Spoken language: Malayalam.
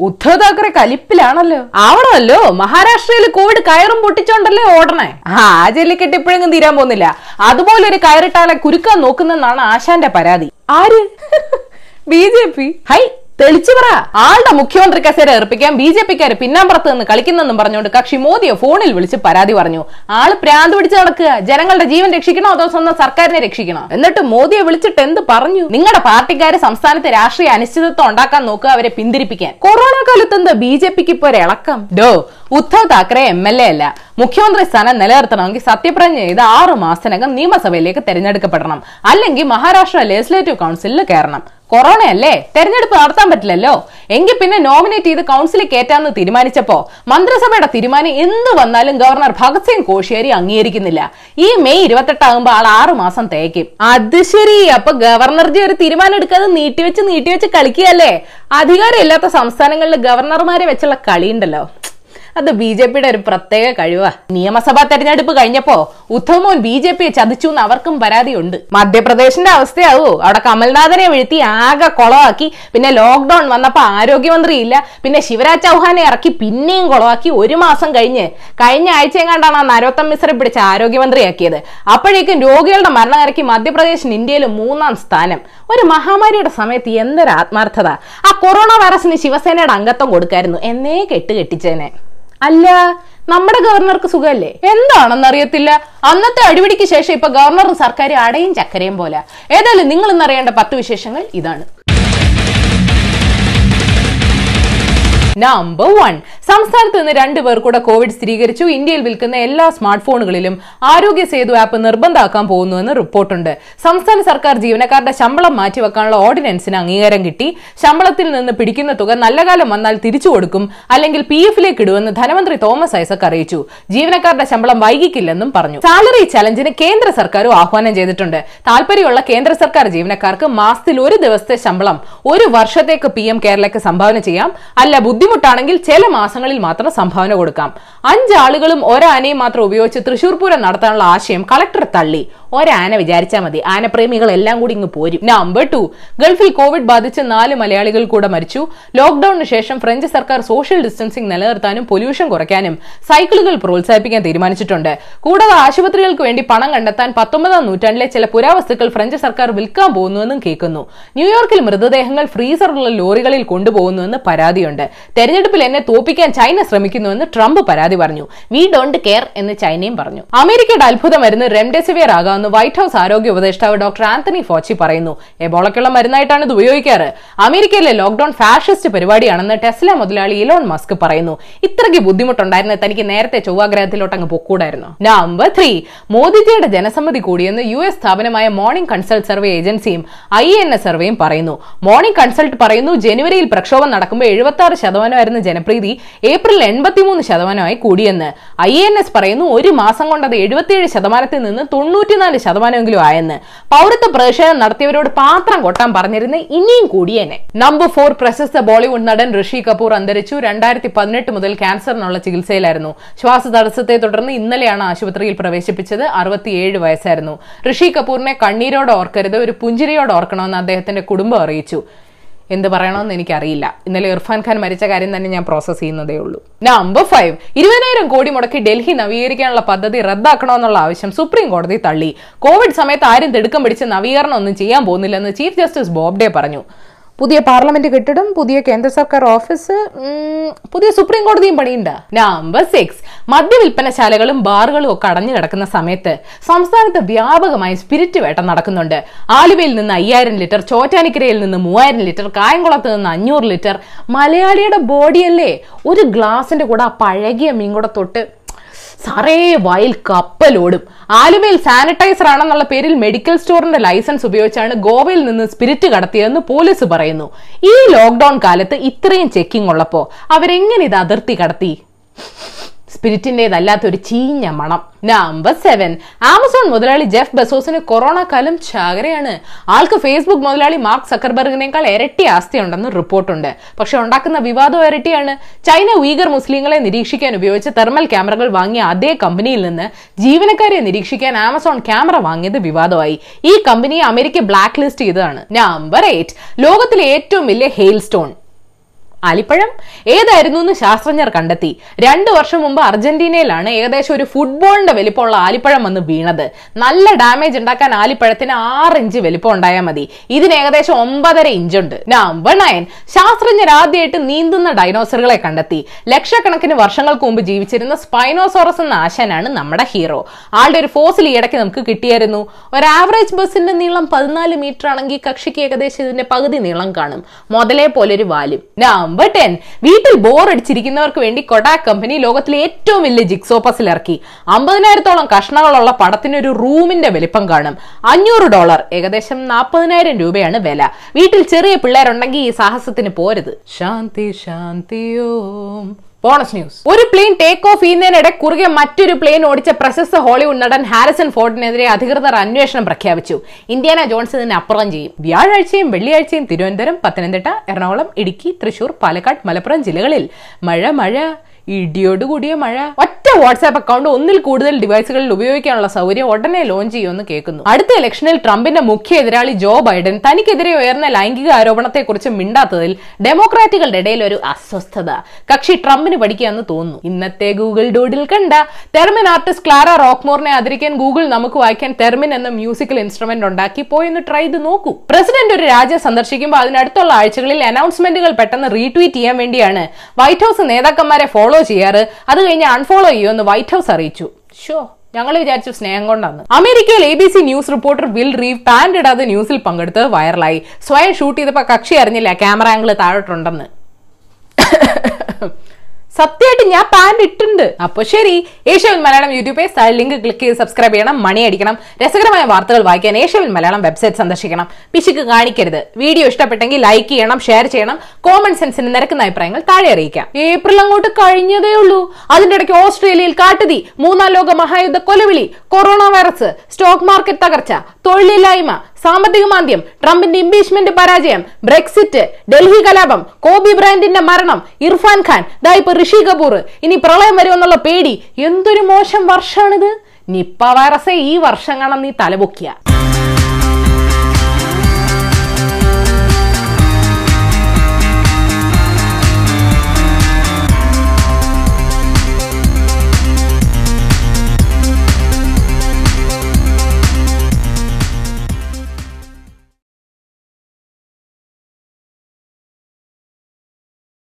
ഉദ്ധവ് താക്കറെ കലിപ്പിലാണല്ലോ. ആവണമല്ലോ. മഹാരാഷ്ട്രയിൽ കോവിഡ് കയറും പൊട്ടിച്ചോണ്ടല്ലേ ഓടണേ? ആ ജെല്ലിക്കെട്ട് ഇപ്പോഴെങ്കിലും തീരാൻ പോകുന്നില്ല. അതുപോലെ ഒരു കയറിട്ടാലെ കുരുക്കാൻ നോക്കുന്നെന്നാണ് ആശാന്റെ പരാതി. ആര്? B J P. ഹൈ തെളിച്ചു പറ. ആളുടെ മുഖ്യമന്ത്രി കസേര ഏർപ്പിക്കാൻ ബി ജെ പിക്കാര് പിന്നാമ്പുറത്ത് നിന്ന് കളിക്കുന്നെന്നും പറഞ്ഞുകൊണ്ട് കക്ഷി മോദിയെ ഫോണിൽ വിളിച്ച് പരാതി പറഞ്ഞു. ആൾ പ്രാന്ത് പിടിച്ച് നടക്കുക. ജനങ്ങളുടെ ജീവൻ രക്ഷിക്കണോ അതോ സ്വന്തം സർക്കാരിനെ രക്ഷിക്കണോ? എന്നിട്ട് മോദിയെ വിളിച്ചിട്ട് എന്ത് പറഞ്ഞു? നിങ്ങളുടെ പാർട്ടിക്കാര് സംസ്ഥാനത്തെ രാഷ്ട്രീയ അനിശ്ചിതത്വം ഉണ്ടാക്കാൻ നോക്കുക അവരെ പിന്തിരിപ്പിക്കാൻ. കൊറോണ കാലത്ത് എന്താ ബി ജെ പിക്ക് ഇപ്പൊ ഇളക്കം ഡോ Uddhav Thackeray M L A അല്ല. മുഖ്യമന്ത്രി സ്ഥാനം നിലനിർത്തണമെങ്കിൽ സത്യപ്രതിജ്ഞ ചെയ്ത് ആറു മാസത്തിനകം നിയമസഭയിലേക്ക് തെരഞ്ഞെടുക്കപ്പെടണം. അല്ലെങ്കിൽ മഹാരാഷ്ട്ര ലെജിസ്ലേറ്റീവ് കൗൺസിലിൽ കയറണം. കൊറോണയല്ലേ തെരഞ്ഞെടുപ്പ് നടത്താൻ പറ്റില്ലല്ലോ? എങ്കിൽ പിന്നെ നോമിനേറ്റ് ചെയ്ത് കൗൺസിലിൽ കയറ്റാന്ന് തീരുമാനിച്ചപ്പോ മന്ത്രിസഭയുടെ തീരുമാനം എന്ത് വന്നാലും ഗവർണർ ഭഗത് സിംഗ് കോഷിയാരി അംഗീകരിക്കുന്നില്ല. ഈ മെയ് ഇരുപത്തെട്ടാകുമ്പോ ആൾ ആറു മാസം തേക്കും. അത് ശരി. അപ്പൊ ഗവർണർജി ഒരു തീരുമാനം എടുക്കാതെ നീട്ടിവെച്ച് നീട്ടിവെച്ച് കളിക്കുകയല്ലേ? അധികാരമില്ലാത്ത സംസ്ഥാനങ്ങളിൽ ഗവർണർമാരെ വെച്ചുള്ള കളിയുണ്ടല്ലോ. അത് ബി ജെ പിയുടെ ഒരു പ്രത്യേക കഴിവാ. നിയമസഭാ തെരഞ്ഞെടുപ്പ് കഴിഞ്ഞപ്പോ ഉദ്ധവ് മോൻ ബി ജെ പിയെ ചതിച്ചു എന്ന് അവർക്കും പരാതിയുണ്ട്. മധ്യപ്രദേശിന്റെ അവസ്ഥയാവോ. അവിടെ കമൽനാഥനെ വീഴ്ത്തി ആകെ കൊളവാക്കി. പിന്നെ ലോക്ക്ഡൌൺ വന്നപ്പോ ആരോഗ്യമന്ത്രി ഇല്ല പിന്നെ ശിവരാജ് ചൗഹാനെ ഇറക്കി പിന്നെയും കൊളവാക്കി ഒരു മാസം കഴിഞ്ഞ്. കഴിഞ്ഞ ആഴ്ച എങ്ങാണ്ടാണ് ആ നരോത്തം മിശ്രം പിടിച്ച ആരോഗ്യമന്ത്രിയാക്കിയത്. അപ്പോഴേക്കും രോഗികളുടെ മരണനിരക്ക് മധ്യപ്രദേശിന് ഇന്ത്യയിൽ മൂന്നാം സ്ഥാനം. ഒരു മഹാമാരിയുടെ സമയത്ത് എന്തൊരു ആത്മാർത്ഥത. ആ കൊറോണ വൈറസിന് ശിവസേനയുടെ അംഗത്വം കൊടുക്കായിരുന്നു. എന്നേ കെട്ട് അല്ല നമ്മുടെ ഗവർണർക്ക് സുഖമല്ലേ എന്താണെന്ന് അറിയത്തില്ല അന്നത്തെ അടിപിടിക്ക് ശേഷം ഇപ്പൊ ഗവർണറും സർക്കാരും അടയും ചക്കരയും പോലെ. ഏതായാലും നിങ്ങൾ ഇന്നറിയേണ്ട പത്ത് വിശേഷങ്ങൾ ഇതാണ്. നമ്പർ വൺ സംസ്ഥാനത്ത് നിന്ന് രണ്ടുപേർ കൂടെ കോവിഡ് സ്ഥിരീകരിച്ചു. ഇന്ത്യയിൽ വിൽക്കുന്ന എല്ലാ സ്മാർട്ട് ഫോണുകളിലും ആരോഗ്യ സേതു ആപ്പ് നിർബന്ധമാക്കാൻ പോകുന്നുവെന്ന് റിപ്പോർട്ടുണ്ട്. സംസ്ഥാന സർക്കാർ ജീവനക്കാരുടെ ശമ്പളം മാറ്റിവെക്കാനുള്ള ഓർഡിനൻസിന് അംഗീകാരം കിട്ടി. ശമ്പളത്തിൽ നിന്ന് പിടിക്കുന്ന തുക നല്ല കാലം വന്നാൽ തിരിച്ചു കൊടുക്കും. അല്ലെങ്കിൽ പി എഫിലേക്ക് ഇടുമെന്ന് ധനമന്ത്രി തോമസ് ഐസക് അറിയിച്ചു. ജീവനക്കാരുടെ ശമ്പളം വൈകിക്കില്ലെന്നും പറഞ്ഞു. സാലറി ചലഞ്ചിന് കേന്ദ്ര സർക്കാരും ആഹ്വാനം ചെയ്തിട്ടുണ്ട്. താല്പര്യമുള്ള കേന്ദ്ര സർക്കാർ ജീവനക്കാർക്ക് മാസത്തിൽ ഒരു ദിവസത്തെ ശമ്പളം ഒരു വർഷത്തേക്ക് പി എം കേരളയ്ക്ക് സംഭാവന ചെയ്യാം. അല്ല ബുദ്ധിമുട്ടാണെങ്കിൽ ചില മാസങ്ങളിൽ മാത്രം സംഭാവന കൊടുക്കാം. അഞ്ചാളുകളും ഒരാനയും മാത്രം ഉപയോഗിച്ച് തൃശൂർ പൂരം നടത്താനുള്ള ആശയം കളക്ടർ തള്ളി. ഒരാന വിചാരിച്ചാൽ മതി. ആനപ്രേമികൾ എല്ലാം കൂടി ഇങ്ങ് പോരും. നമ്പർ ടു ഗൾഫിൽ കോവിഡ് ബാധിച്ച് നാല് മലയാളികൾ കൂടെ മരിച്ചു. ലോക്ഡൌണിന് ശേഷം ഫ്രഞ്ച് സർക്കാർ സോഷ്യൽ ഡിസ്റ്റൻസിംഗ് നിലനിർത്താനും പൊല്യൂഷൻ കുറയ്ക്കാനും സൈക്കിളുകൾ പ്രോത്സാഹിപ്പിക്കാൻ തീരുമാനിച്ചിട്ടുണ്ട്. കൂടാതെ ആശുപത്രികൾക്ക് വേണ്ടി പണം കണ്ടെത്താൻ പത്തൊമ്പതാം നൂറ്റാണ്ടിലെ ചില പുരാവസ്തുക്കൾ ഫ്രഞ്ച് സർക്കാർ വിൽക്കാൻ പോകുന്നുവെന്നും കേൾക്കുന്നു. ന്യൂയോർക്കിൽ മൃതദേഹങ്ങൾ ഫ്രീസറുള്ള ലോറികളിൽ കൊണ്ടുപോകുന്നുവെന്ന് പരാതിയുണ്ട്. തെരഞ്ഞെടുപ്പിൽ എന്നെ തോപ്പിക്കാൻ ചൈന ശ്രമിക്കുന്നുവെന്ന് ട്രംപ് പരാതി പറഞ്ഞു. വി ഡോണ്ട് കെയർ എന്ന് ചൈനയും പറഞ്ഞു. അമേരിക്കയുടെ അത്ഭുത മരുന്ന് റെംഡെസിവിയർ ആകാമെന്ന് വൈറ്റ് ഹൌസ് ആരോഗ്യ ഉപദേഷ്ടാവ് ഡോക്ടർ ആന്റണി ഫോച്ചി പറയുന്നു. എബോളയ്ക്കുള്ള മരുന്നായിട്ടാണ് ഇത് ഉപയോഗിക്കാറ്. അമേരിക്കയിലെ ലോക്ഡൌൺ ഫാഷിസ്റ്റ് പരിപാടിയാണെന്ന് ടെസ്ല മുതലാളി ഇലോൺ മസ്ക് പറയുന്നു. ഇത്രയ്ക്ക് ബുദ്ധിമുട്ടുണ്ടായിരുന്ന തനിക്ക് നേരത്തെ ചൊവ്വാഗ്രഹത്തിലോട്ട് അങ്ങ് പൊക്കൂടായിരുന്നു. നമ്പർ ത്രീ മോദിജിയുടെ ജനസമ്മതി കൂടിയെന്ന് യു എസ് സ്ഥാപനമായ മോർണിംഗ് കൺസൾട്ട് സർവേ ഏജൻസിയും ഐ എൻ എസ് സർവേയും പറയുന്നു. മോർണിംഗ് കൺസൾട്ട് പറയുന്നു ജനുവരിയിൽ പ്രക്ഷോഭം നടക്കുമ്പോൾ എഴുപത്തി ആറ് ശതമാനമായിരുന്ന ജനപ്രീതി ഏപ്രിൽ എൺപത്തിമൂന്ന് ശതമാനമായി കൂടിയെന്ന്. ഐ എൻ എസ് പറയുന്നു ഒരു മാസം കൊണ്ട് അത് എഴുപത്തിയേഴ് ശതമാനത്തിൽ നിന്ന് തൊണ്ണൂറ്റിനാല് ശതമാനമെങ്കിലും ആയെന്ന് പൗരത്വ പ്രതിഷേധം നടത്തിയവരോട് പാത്രം കൊട്ടാൻ പറഞ്ഞിരുന്ന ഇനിയും കൂടിയേനെ നമ്പർ ഫോർ പ്രശസ്ത ബോളിവുഡ് നടൻ ഋഷി കപൂർ അന്തരിച്ചു. രണ്ടായിരത്തി പതിനെട്ട് മുതൽ ക്യാൻസറിനുള്ള ചികിത്സയിലായിരുന്നു. ശ്വാസ തടസ്സത്തെ തുടർന്ന് ഇന്നലെയാണ് ആശുപത്രിയിൽ പ്രവേശിപ്പിച്ചത്. അറുപത്തിയേഴ് വയസ്സായിരുന്നു. ഋഷി കപൂറിനെ കണ്ണീരോട് ഓർക്കരുത് ഒരു പുഞ്ചിരിയോട് ഓർക്കണമെന്ന് അദ്ദേഹത്തിന്റെ കുടുംബം അറിയിച്ചു. എന്ത് പറയണമെന്ന് എനിക്കറിയില്ല. ഇന്നലെ ഇർഫാൻ ഖാൻ മരിച്ച കാര്യം തന്നെ ഞാൻ പ്രോസസ് ചെയ്യുന്നതേ ഉള്ളൂ. നമ്പർ ഫൈവ് ഇരുപതിനായിരം കോടി മുടക്കി ഡൽഹി നവീകരിക്കാനുള്ള പദ്ധതി റദ്ദാക്കണമെന്നുള്ള ആവശ്യം സുപ്രീം കോടതി തള്ളി. കോവിഡ് സമയത്ത് ആരും തിടുക്കം പിടിച്ച് നവീകരണം ഒന്നും ചെയ്യാൻ പോകുന്നില്ലെന്ന് ചീഫ് ജസ്റ്റിസ് ബോബ്ഡെ പറഞ്ഞു. പുതിയ പാർലമെന്റ് കെട്ടിടം പുതിയ കേന്ദ്ര സർക്കാർ ഓഫീസ് പുതിയ സുപ്രീം കോടതിയും പണിയുണ്ട്. നമ്പർ സിക്സ് മദ്യവിൽപ്പനശാലകളും ബാറുകളും ഒക്കെ അടഞ്ഞു കിടക്കുന്ന സമയത്ത് സംസ്ഥാനത്ത് വ്യാപകമായി സ്പിരിറ്റ് വേട്ട നടക്കുന്നുണ്ട്. ആലുവയിൽ നിന്ന് അയ്യായിരം ലിറ്റർ ചോറ്റാനിക്കരയിൽ നിന്ന് മൂവായിരം ലിറ്റർ കായംകുളത്ത് നിന്ന് അഞ്ഞൂറ് ലിറ്റർ മലയാളിയുടെ ബോഡിയല്ലേ ഒരു ഗ്ലാസിന്റെ കൂടെ ആ പഴകിയ മീൻ തൊട്ട് സാറേ വയൽ കപ്പലോടും ആലുവയിൽ സാനിറ്റൈസർ ആണെന്നുള്ള പേരിൽ മെഡിക്കൽ സ്റ്റോറിന്റെ ലൈസൻസ് ഉപയോഗിച്ചാണ് ഗോവയിൽ നിന്ന് സ്പിരിറ്റ് കടത്തിയതെന്ന് പോലീസ് പറയുന്നു. ഈ ലോക്ക്ഡൌൺ കാലത്ത് ഇത്രയും ചെക്കിംഗ് ഉള്ളപ്പോ അവരെങ്ങനെ ഇത് അതിർത്തി കടത്തി? സ്പിരിറ്റിന്റേതല്ലാത്ത ഒരു ചീഞ്ഞ മണം. നമ്പർ സെവൻ ആമസോൺ മുതലാളി ജെഫ് ബസോസിന് കൊറോണ കാലം ചാകരയാണ്. ആൾക്ക് ഫേസ്ബുക്ക് മുതലാളി മാർക്ക് സക്കർബർഗിനേക്കാൾ ഇരട്ടി ആസ്തി ആസ്തിയുണ്ടെന്ന് റിപ്പോർട്ടുണ്ട്. പക്ഷെ ഉണ്ടാക്കുന്ന വിവാദം ഇരട്ടിയാണ്. ചൈന ഉയഗർ മുസ്ലിങ്ങളെ നിരീക്ഷിക്കാൻ ഉപയോഗിച്ച തെർമൽ ക്യാമറകൾ വാങ്ങിയ അതേ കമ്പനിയിൽ നിന്ന് ജീവനക്കാരെ നിരീക്ഷിക്കാൻ ആമസോൺ ക്യാമറ വാങ്ങിയത് വിവാദമായി. ഈ കമ്പനിയെ അമേരിക്ക ബ്ലാക്ക് ലിസ്റ്റ് ചെയ്തതാണ്. നമ്പർ എയ്റ്റ് ലോകത്തിലെ ഏറ്റവും വലിയ ഹെയിൽ സ്റ്റോൺ ആലിപ്പഴം? ഏതായിരുന്നു എന്ന് ശാസ്ത്രജ്ഞർ കണ്ടെത്തി. രണ്ടു വർഷം മുമ്പ് അർജന്റീനയിലാണ് ഏകദേശം ഒരു ഫുട്ബോളിന്റെ വലിപ്പമുള്ള ആലിപ്പഴം വന്ന് വീണത്. നല്ല ഡാമേജ് ഉണ്ടാക്കാൻ ആലിപ്പഴത്തിന് ആറ് ഇഞ്ച് വലിപ്പം ഉണ്ടായാൽ മതി. ഇതിന് ഏകദേശം ഒമ്പതര ഇഞ്ച് ഉണ്ട്. നമ്പർ നയൻ ശാസ്ത്രജ്ഞർ ആദ്യമായിട്ട് നീന്തുന്ന ഡൈനോസറുകളെ കണ്ടെത്തി. ലക്ഷക്കണക്കിന് വർഷങ്ങൾക്ക് മുമ്പ് ജീവിച്ചിരുന്ന സ്പൈനോസോറസ് എന്ന ആശാനാണ് നമ്മുടെ ഹീറോ ആളുടെ ഒരു ഫോസിൽ ഈയിടയ്ക്ക് നമുക്ക് കിട്ടിയായിരുന്നു. ഒരു ആവറേജ് ബസ്സിന്റെ നീളം പതിനാല് മീറ്റർ ആണെങ്കിൽ കക്ഷിക്ക് ഏകദേശം ഇതിന്റെ പകുതി നീളം കാണും. മുതലേ പോലെ ഒരു വാലും നമ്പർ ടെൻ വീട്ടിൽ ബോർ അടിച്ചിരിക്കുന്നവർക്ക് വേണ്ടി കൊഡാക് കമ്പനി ലോകത്തിലെ ഏറ്റവും വലിയ ജിക്സോ പസിൽ ഇറക്കി. അമ്പതിനായിരത്തോളം കഷ്ണങ്ങളുള്ള പടത്തിന് ഒരു റൂമിന്റെ വലിപ്പം കാണും. അഞ്ഞൂറ് ഡോളർ ഏകദേശം നാൽപ്പതിനായിരം രൂപയാണ് വില. വീട്ടിൽ ചെറിയ പിള്ളേരുണ്ടെങ്കിൽ ഈ സാഹസത്തിന് പോരുത്. ശാന്തി ശാന്തിയോം. ബോണസ് ന്യൂസ് ഒരു പ്ലെയിൻ ടേക്ക് ഓഫ് ചെയ്യുന്നതിനിടെ കുറുകെ മറ്റൊരു പ്ലെയിൻ ഓടിച്ച പ്രശസ്ത ഹോളിവുഡ് നടൻ ഹാരിസൺ ഫോർഡിനെതിരെ അധികൃതർ അന്വേഷണം പ്രഖ്യാപിച്ചു. ഇന്ത്യാന ജോൺസ് ഇതിന് അപ്പുറം ചെയ്യും. വ്യാഴാഴ്ചയും വെള്ളിയാഴ്ചയും തിരുവനന്തപുരം പത്തനംതിട്ട എറണാകുളം ഇടുക്കി തൃശൂർ പാലക്കാട് മലപ്പുറം ജില്ലകളിൽ മഴ മഴ ഇടിയോട് കൂടിയ മഴ. ഒറ്റ വാട്സാപ്പ് അക്കൗണ്ട് ഒന്നിൽ കൂടുതൽ ഡിവൈസുകളിൽ ഉപയോഗിക്കാനുള്ള സൗകര്യം ഉടനെ ലോഞ്ച് ചെയ്യുമെന്ന് കേൾക്കുന്നു. അടുത്ത ഇലക്ഷനിൽ ട്രംപിന്റെ മുഖ്യ എതിരാളി ജോ ബൈഡൻ തനിക്കെതിരെ ഉയർന്ന ലൈംഗിക ആരോപണത്തെക്കുറിച്ച് മിണ്ടാത്തതിൽ ഡെമോക്രാറ്റുകളുടെ ഇടയിൽ ഒരു അസ്വസ്ഥത. കക്ഷി ട്രംപിന് പഠിക്കാന്ന് തോന്നുന്നു. ഇന്നത്തെ ഗൂഗിൾ ഡൂഡിൽ കണ്ട തെർമിൻ ആർട്ടിസ്റ്റ് ക്ലാര റോക്ക്മോറിനെ ആദരിക്കാൻ ഗൂഗിൾ നമുക്ക് വായിക്കാൻ തെർമിൻ എന്ന മ്യൂസിക്കൽ ഇൻസ്ട്രുമെന്റ് ഉണ്ടാക്കി പോയെന്ന് ട്രൈ ചെയ്ത് നോക്കൂ. പ്രസിഡന്റ് ഒരു രാജ്യം സന്ദർശിക്കുമ്പോൾ അതിനടുത്തുള്ള ആഴ്ചകളിൽ അനൗൺസ്മെന്റുകൾ പെട്ടെന്ന് റീട്വീറ്റ് ചെയ്യാൻ വേണ്ടിയാണ്. വൈറ്റ് ഹൌസ് നേതാക്കന്മാരെ ഫോളോ ചെയ്യാറ്. അത് കഴിഞ്ഞ് അൺഫോളോ ചെയ്യുമെന്ന് വൈറ്റ് ഹൗസ് അറിയിച്ചു. ഷോ ഞങ്ങൾ വിചാരിച്ചു സ്നേഹം കൊണ്ടാണ് അമേരിക്കയിൽ A B C news reporter Will Reeve pant ഇടാതെ ന്യൂസിൽ പങ്കെടുത്ത് വൈറലായി സ്വയം ഷൂട്ട് ചെയ്തപ്പോൾ കക്ഷി അറിഞ്ഞില്ല ക്യാമറ ആംഗിൾ താഴോട്ടുണ്ടെന്ന്? സത്യമായിട്ട് ഞാൻ പാന്റ് ഇട്ടുണ്ട് അപ്പോൾ ശരി ഏഷ്യവിൽ Malayalam YouTube page link click ചെയ്ത് സബ്സ്ക്രൈബ് ചെയ്യണം മണി അടിക്കണം രസകരമായ വാർത്തകൾ വായിക്കാൻ ഏഷ്യവിൽ മലയാളം വെബ്സൈറ്റ് സന്ദർശിക്കണം. പിശുക്ക് കാണിക്കരുത്. വീഡിയോ ഇഷ്ടപ്പെട്ടെങ്കിൽ ലൈക്ക് ചെയ്യണം ഷെയർ ചെയ്യണം കോമൺ സെൻസിന് നിരക്കുന്ന അഭിപ്രായങ്ങൾ താഴെ അറിയിക്കാം. ഏപ്രിൽ അങ്ങോട്ട് കഴിഞ്ഞതേ ഉള്ളൂ. അതിന്റെ ഇടയ്ക്ക് ഓസ്ട്രേലിയയിൽ കാട്ടുതീ മൂന്നാം ലോക മഹായുദ്ധ കൊലവിളി കൊറോണ വൈറസ് സ്റ്റോക്ക് മാർക്കറ്റ് തകർച്ച തൊഴിലില്ലായ്മ സാമ്പത്തിക മാന്ദ്യം ട്രംപിന്റെ ഇംപീച്ച്മെന്റ് പരാജയം ബ്രെക്സിറ്റ് ഡൽഹി കലാപം കോബി ബ്രാൻഡിന്റെ മരണം ഇർഫാൻ ഖാൻ. ദാ ഇപ്പൊ ഋഷി കപൂർ. ഇനി പ്രളയം വരുമെന്നുള്ള പേടി. എന്തൊരു മോശം വർഷമാണിത് നിപ്പ വൈറസേ ഈ വർഷം കാണാൻ നീ തലപൊക്കിയ.